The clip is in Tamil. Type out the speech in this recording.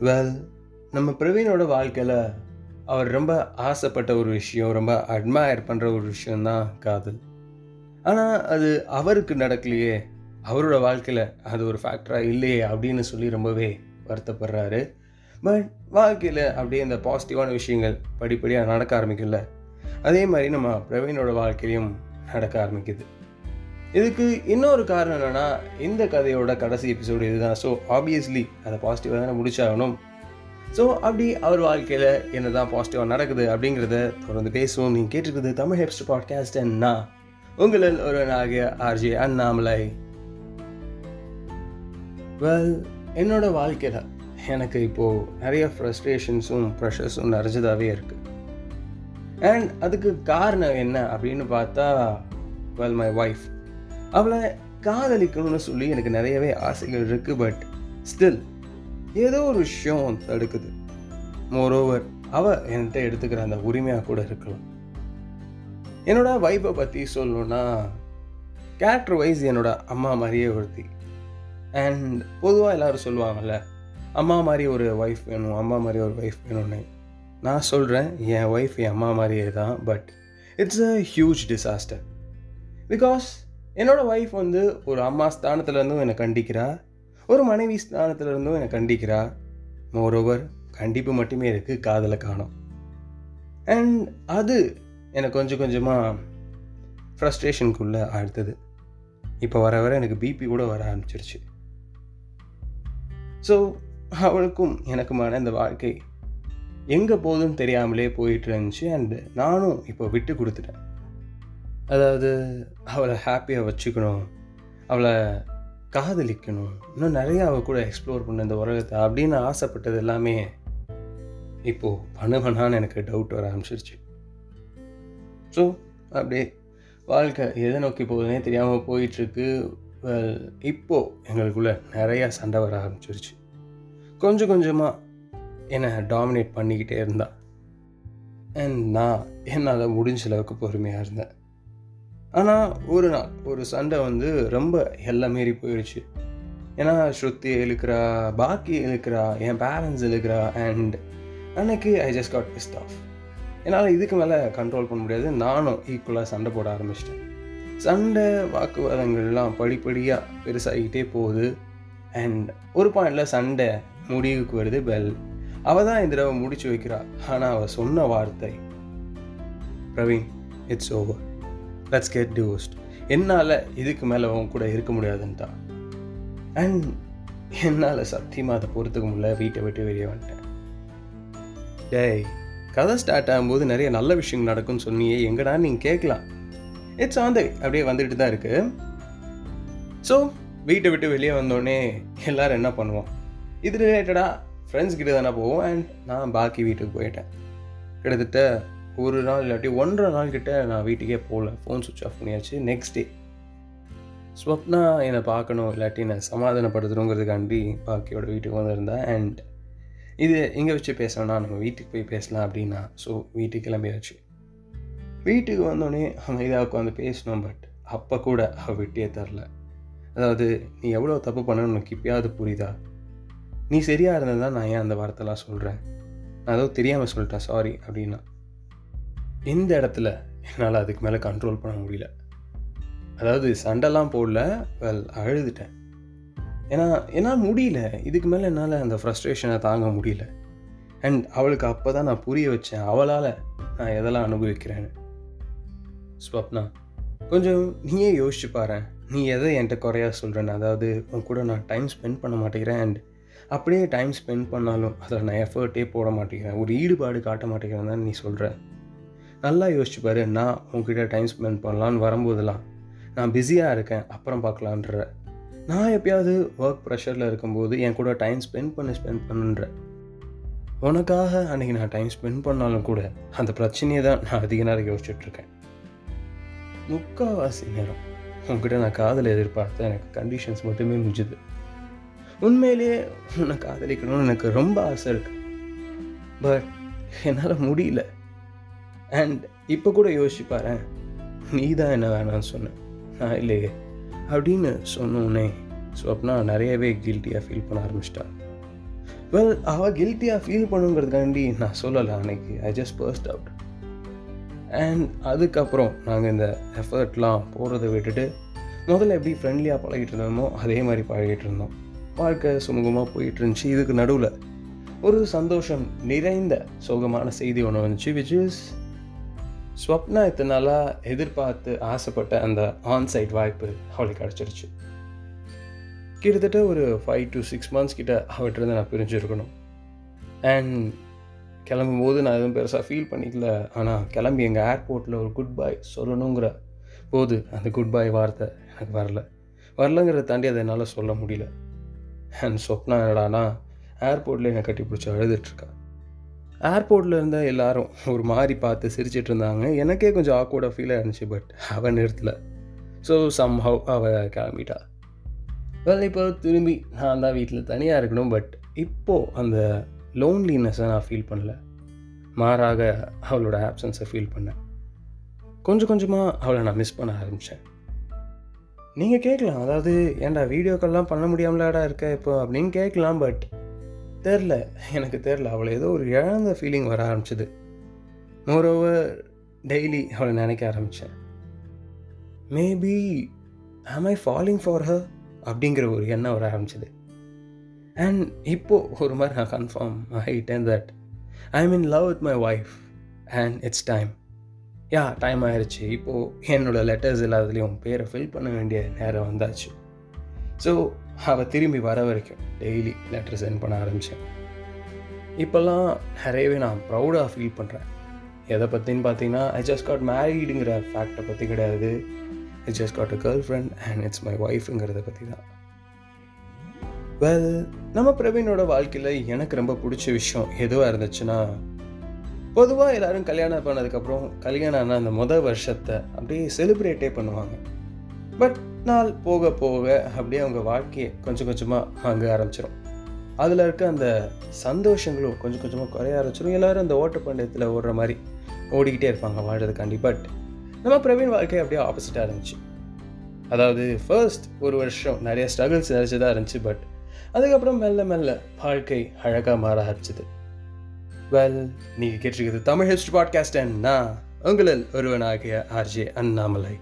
வெல் நம்ம பிரவீனோட வாழ்க்கையில் அவர் ரொம்ப ஆசைப்பட்ட ஒரு விஷயம் ரொம்ப அட்மயர் பண்ணுற ஒரு விஷயந்தான் காதல். ஆனால் அது அவருக்கு நடக்கலையே அவரோட வாழ்க்கையில் அது ஒரு ஃபேக்டராக இல்லையே அப்படின்னு சொல்லி ரொம்பவே வருத்தப்படுறாரு. பட் வாழ்க்கையில் அப்படியே இந்த பாசிட்டிவான விஷயங்கள் படிப்படியாக நடக்க ஆரம்பிக்கல. அதே மாதிரி நம்ம பிரவீனோட வாழ்க்கையிலையும் நடக்க ஆரம்பிக்குது. இதுக்கு இன்னொரு காரணம் என்னென்னா இந்த கதையோட கடைசி எபிசோடு இதுதான். ஸோ ஆப்வியஸ்லி அதை பாசிட்டிவாக தானே முடிச்சாகணும். ஸோ அப்படி அவர் வாழ்க்கையில் என்ன தான் பாசிட்டிவாக நடக்குது அப்படிங்கிறத தொடர்ந்து பேசுவோம். நீங்கள் கேட்டிருக்குது தமிழ் ஹெப்ஸ்ட் பாட்காஸ்ட் என்ன உங்களில் ஒரு நாகிய ஆர்ஜே அண்ணாமலை. வெல் என்னோடய வாழ்க்கையில் எனக்கு இப்போது நிறைய ஃப்ரஸ்ட்ரேஷன்ஸும் ப்ரெஷர்ஸும் நிறைஞ்சதாகவே இருக்குது அண்ட் அதுக்கு காரணம் என்ன அப்படின்னு பார்த்தா வெல் மை ஒய்ஃப் அவளை காதலிக்கணும்னு சொல்லி எனக்கு நிறையவே ஆசைகள் இருக்குது பட் ஸ்டில் ஏதோ ஒரு விஷயம் தடுக்குது. மோரோவர் அவள் என்கிட்ட எடுத்துக்கிற அந்த உரிமையாக கூட இருக்கலாம். என்னோட வைஃபை பற்றி சொல்லணுன்னா கேரக்டர் வைஸ் என்னோட அம்மா மாதிரியே ஒருத்தி. அண்ட் பொதுவாக எல்லாரும் சொல்லுவாங்கள்ல அம்மா மாதிரி ஒரு ஒய்ஃப் வேணும் அம்மா மாதிரி ஒரு ஒய்ஃப் வேணும்னு. நான் சொல்கிறேன் என் ஒய்ஃப் என் அம்மா மாதிரியே தான் but it's a huge disaster because என்னோட ஒய்ஃப் வந்து ஒரு அம்மா ஸ்தானத்துலேருந்தும் என்னை கண்டிக்கிறா. ஒரு மனைவி ஸ்தானத்துலேருந்தும் என்னை கண்டிக்கிறா. மோரோவர் கண்டிப்பு மட்டுமே இருக்குது காதலை காணும். அண்ட் அது எனக்கு கொஞ்சம் கொஞ்சமாக ஃப்ரஸ்ட்ரேஷனுக்குள்ளே அடுத்தது இப்போ வர வர எனக்கு பிபி கூட வர ஆரம்பிச்சிருச்சு. ஸோ அவளுக்கும் எனக்குமான இந்த வாழ்க்கை எங்கே போதும் தெரியாமலே போயிட்டு இருந்துச்சு. அண்டு நானும் இப்போ விட்டு கொடுத்துட்டேன். அதாவது அவளை ஹாப்பியாக வச்சுக்கணும். அவளை காதலிக்கணும். இன்னும் நிறையா அவள் கூட எக்ஸ்ப்ளோர் பண்ண இந்த உலகத்தை அப்படின்னு ஆசைப்பட்டது எல்லாமே இப்போது பண்ணுவேனான்னு எனக்கு டவுட் வர ஆரம்பிச்சிருச்சு. ஸோ அப்படியே வாழ்க்கை எதை நோக்கி போகுதுன்னே தெரியாமல் போயிட்டுருக்கு. இப்போது எங்களுக்குள்ளே நிறையா சண்டை வர ஆரம்பிச்சிருச்சு. கொஞ்சம் கொஞ்சமாக என்னை டாமினேட் பண்ணிக்கிட்டே இருந்தா. அண்ட் நான் என்னால் முடிஞ்ச அளவுக்கு பொறுமையாக இருந்தேன். ஆனால் ஒரு நாள் ஒரு சண்டை வந்து ரொம்ப எல்லாம் மீறி போயிடுச்சு ஏன்னா ஸ்ருத்தி இழுக்கிறா பாக்கி இழுக்கிறா என் பேரண்ட்ஸ் இழுக்கிறா அண்ட் அன்னைக்கு I just got pissed off என்னால் இதுக்கு மேலே கண்ட்ரோல் பண்ண முடியாது. நானும் ஈக்குவலாக சண்டை போட ஆரம்பிச்சிட்டேன். சண்டை வாக்குவாதங்கள்லாம் படிப்படியாக பெருசாகிக்கிட்டே போகுது. அண்ட் ஒரு பாயிண்டில் சண்டை முடிவுக்கு வருது பெல் அவள் தான் இந்த தடவை முடிச்சு வைக்கிறா. ஆனால் அவள் சொன்ன வார்த்தை Praveen it's over let's get divorced என்னால் இதுக்கு மேலே உன் கூட இருக்க முடியாதுன்ட்டான் அண்ட் என்னால் சத்தியமாக அதை பொறுத்துக்க முடியல வீட்டை விட்டு வெளியே வந்துட்டேன். டேய் கதை ஸ்டார்ட் ஆகும்போது நிறைய நல்ல விஷயங்கள் நடக்கும்னு சொன்னியே எங்கடா நீங்கள் கேட்கலாம்? இட்ஸ் ஆன் த அப்படியே வந்துட்டு தான் இருக்குது ஸோ வீட்டை விட்டு வெளியே வந்தோடனே எல்லோரும் என்ன பண்ணுவோம்? இது ரிலேட்டடாக ஃப்ரெண்ட்ஸ் கிட்ட தானே போவோம் அண்ட் நான் பாக்கி வீட்டுக்கு போயிட்டேன். கிட்டத்தட்ட ஒரு நாள் இல்லாட்டி ஒன்றரை நாள் கிட்ட நான் வீட்டுக்கே போகல. ஃபோன் சுவிச் ஆஃப் பண்ணியாச்சு. நெக்ஸ்ட் டே ஸ்வப்னா என்னை பார்க்கணும் இல்லாட்டி நான் சமாதானப்படுத்தணுங்கிறதுக்காண்டி பாக்கியோட வீட்டுக்கு வந்திருந்தேன். அண்ட் இது இங்கே வச்சு பேசணும்னா நம்ம வீட்டுக்கு போய் பேசலாம் அப்படின்னா ஸோ வீட்டுக்கு கிளம்பியாச்சு. வீட்டுக்கு வந்தோடனே அமைதியாக உட்காந்து பேசணும் பட் அப்போ கூட அவள் விட்டே தரல. அதாவது நீ எவ்வளோ தப்பு பண்ணணும்னு உனக்கு இப்பயாவது புரியுதா? நீ சரியாக இருந்தது தான் நான் ஏன் அந்த வார்த்தைலாம் சொல்கிறேன் நான் அதோ தெரியாமல் சொல்லிட்டேன் சாரி அப்படின்னா. இந்த இடத்துல என்னால் அதுக்கு மேலே கண்ட்ரோல் பண்ண முடியல. அதாவது சண்டைலாம் போடல. வெல் அழுதுட்டேன். ஏன்னா என்னால் முடியல. இதுக்கு மேலே என்னால் அந்த ஃப்ரஸ்ட்ரேஷனை தாங்க முடியல. அண்ட் அவளுக்கு அப்போ தான் நான் புரிய வச்சேன். அவளால் நான் எதெல்லாம் அனுபவிக்கிறேன்னு. ஸ்வப்னா கொஞ்சம் நீயே யோசிச்சு பாரு. நீ எதை என்கிட்ட குறையா சொல்கிறேன்னு அதாவது உன் கூட நான் டைம் ஸ்பெண்ட் பண்ண மாட்டேங்கிறேன். அண்ட் அப்படியே டைம் ஸ்பெண்ட் பண்ணாலும் அதில் நான் எஃபர்ட்டே போட மாட்டேங்கிறேன். ஒரு ஈடுபாடு காட்ட மாட்டேங்கிறேன் தான் நீ சொல்கிற நல்லா யோசிச்சு நான் உங்ககிட்ட டைம் ஸ்பெண்ட் பண்ணலான்னு வரும்போதெல்லாம் நான் பிஸியாக இருக்கேன் அப்புறம் பார்க்கலான்ற. நான் எப்பயாவது ஒர்க் ப்ரெஷரில் இருக்கும்போது என் கூட டைம் ஸ்பெண்ட் பண்ண ஸ்பெண்ட் பண்ணுன்ற. உனக்காக அன்றைக்கி நான் டைம் ஸ்பெண்ட் பண்ணாலும் கூட அந்த பிரச்சனையை தான் நான் அதிக நேரம் யோசிச்சுட்ருக்கேன் முக்கால்வாசி நேரம் உங்ககிட்ட நான் காதலை எதிர்பார்த்தேன் எனக்கு கண்டிஷன்ஸ் மட்டுமே முடிஞ்சுது உண்மையிலேயே உன்னை காதலிக்கணும்னு எனக்கு ரொம்ப ஆசை இருக்கு. பட் என்னால் முடியல. அண்ட் இப்போ கூட யோசிப்பாரு நீ தான் என்ன வேணாம்னு சொன்னேன் நான் இல்லையே. அப்படின்னு சொன்னோன்னே ஸ்வப்னா நிறையவே கில்ட்டியாக ஃபீல் பண்ண ஆரம்பிச்சிட்டா வெல் அவள் கில்ட்டியாக ஃபீல் பண்ணுங்கிறதுக்காண்டி நான் சொல்லலை அன்னைக்கு. I just burst out and அதுக்கப்புறம் நாங்கள் இந்த எஃபர்ட்லாம் போகிறத விட்டுட்டு முதல்ல எப்படி ஃப்ரெண்ட்லியாக பழகிட்டு இருந்தோமோ அதே மாதிரி பழகிட்டு இருந்தோம். வாழ்க்கை சுமூகமாக போயிட்டு இருந்துச்சு. இதுக்கு நடுவில் ஒரு சந்தோஷம் நிறைந்த சோகமான செய்தி ஒன்று வந்துச்சு விச் இஸ் ஸ்வப்னா இத்தனை நாளாக எதிர்பார்த்து ஆசைப்பட்ட அந்த ஆன்சைட் வாய்ப்பு அவளுக்கு கிடச்சிருச்சு. கிட்டத்தட்ட ஒரு ஃபைவ் டு சிக்ஸ் மந்த்ஸ் கிட்ட அவர்கிட்ட இருந்து நான் பிரிஞ்சிருக்கணும். அண்ட் கிளம்பும் போது நான் எதுவும் பெருசாக ஃபீல் பண்ணிக்கல. ஆனால் கிளம்பி எங்கள் ஏர்போர்ட்டில் ஒரு குட் பாய் சொல்லணுங்கிற போது அந்த குட் பை வார்த்தை எனக்கு வரல. வரலங்கிறத தாண்டி அதை என்னால் சொல்ல முடியல. அண்ட் சொப்னா என்னடானா ஏர்போர்ட்டில் என்னை கட்டி பிடிச்சி அழுதுட்ருக்கா ஏர்போர்ட்டில் இருந்த எல்லாரும் ஒரு மாதிரி பார்த்து சிரிச்சிட்டு இருந்தாங்க. எனக்கே கொஞ்சம் ஆக்வர்டாக ஃபீலாக இருந்துச்சு பட் அவன் நிறுத்தல. ஸோ சம்ஹவ் அவள் கிளம்பிட்டா. வெல் இப்போ திரும்பி நான் தான் வீட்டில் தனியாக இருக்கணும் பட் இப்போது அந்த லோன்லினஸை நான் ஃபீல் பண்ணல. மாறாக அவளோட ஆப்சன்ஸை ஃபீல் பண்ணேன். கொஞ்சம் கொஞ்சமாக அவளை நான் மிஸ் பண்ண ஆரம்பித்தேன் நீங்கள் கேட்கலாம் அதாவது ஏன்டா வீடியோக்கெல்லாம் பண்ண முடியாமலாடா இருக்க இப்போ அப்படின்னு கேட்கலாம் பட் தெரில. எனக்கு தெரில. அவளை ஏதோ ஒரு இழந்த ஃபீலிங் வர ஆரம்பிச்சிது. மோரோவர் டெய்லி அவளை நினைக்க ஆரம்பித்தேன் மேபி ஆம் ஐ ஃபாலிங் ஃபார் ஹர் அப்படிங்கிற ஒரு எண்ணம் வர ஆரம்பிச்சிது. அண்ட் இப்போது ஒரு மாதிரி நான் கன்ஃபார்ம் ஆகிட்டேன் that I mean love with my wife and it's time yeah time ஆயிடுச்சு இப்போது என்னோடய லெட்டர்ஸ் எல்லாத்துலேயும் பேரை ஃபில் பண்ண வேண்டிய நேரம் வந்தாச்சு. ஸோ அவள் திரும்பி வர வரைக்கும் டெய்லி லெட்டர் சென்ட் பண்ண ஆரம்பித்தேன் இப்போல்லாம் நிறையவே நான் ப்ரௌடாக ஃபீல் பண்ணுறேன் எதை பற்றின்னு பார்த்தீங்கன்னா ஐ ஜஸ்ட் காட் மேரீடுங்கிற ஃபேக்டை பற்றி கிடையாது. I just got a girlfriend and it's my ஒய்ஃபுங்கிறத பற்றி தான். வெல் நம்ம பிரவீனோட வாழ்க்கையில் எனக்கு ரொம்ப பிடிச்ச விஷயம் எதுவாக இருந்துச்சுன்னா பொதுவாக எல்லாரும் கல்யாணம் பண்ணதுக்கப்புறம் கல்யாணம் ஆன அந்த மொதல் வருஷத்தை அப்படியே செலிப்ரேட்டே பண்ணுவாங்க. பட் நாள் போக போக அப்படியே அவங்க வாழ்க்கையை கொஞ்சம் கொஞ்சமாக வாங்க ஆரம்பிச்சிடும் அதில் இருக்க அந்த சந்தோஷங்களும் கொஞ்சம் கொஞ்சமாக குறைய ஆரம்பிச்சிடும் எல்லோரும் அந்த ஓட்டப்பந்தயத்தில் ஓடுற மாதிரி ஓடிக்கிட்டே இருப்பாங்க வாழ்கிறதுக்காண்டி பட் நம்ம பிரவீன் வாழ்க்கை அப்படியே ஆப்போசிட்டாக இருந்துச்சு. அதாவது ஃபர்ஸ்ட் ஒரு வருஷம் நிறைய ஸ்ட்ரகிள்ஸ் நிறைச்சதாக இருந்துச்சு. பட் அதுக்கப்புறம் மெல்ல மெல்ல வாழ்க்கை அழகாக மாற ஆரம்பிச்சது. வெல் நீங்கள் கேட்டிருக்கிறது தமிழ் ஹிஸ்ட்ரி பாட்காஸ்ட் நான் உங்களில் ஒருவனாகிய ஆர்ஜே அண்ணாமலை.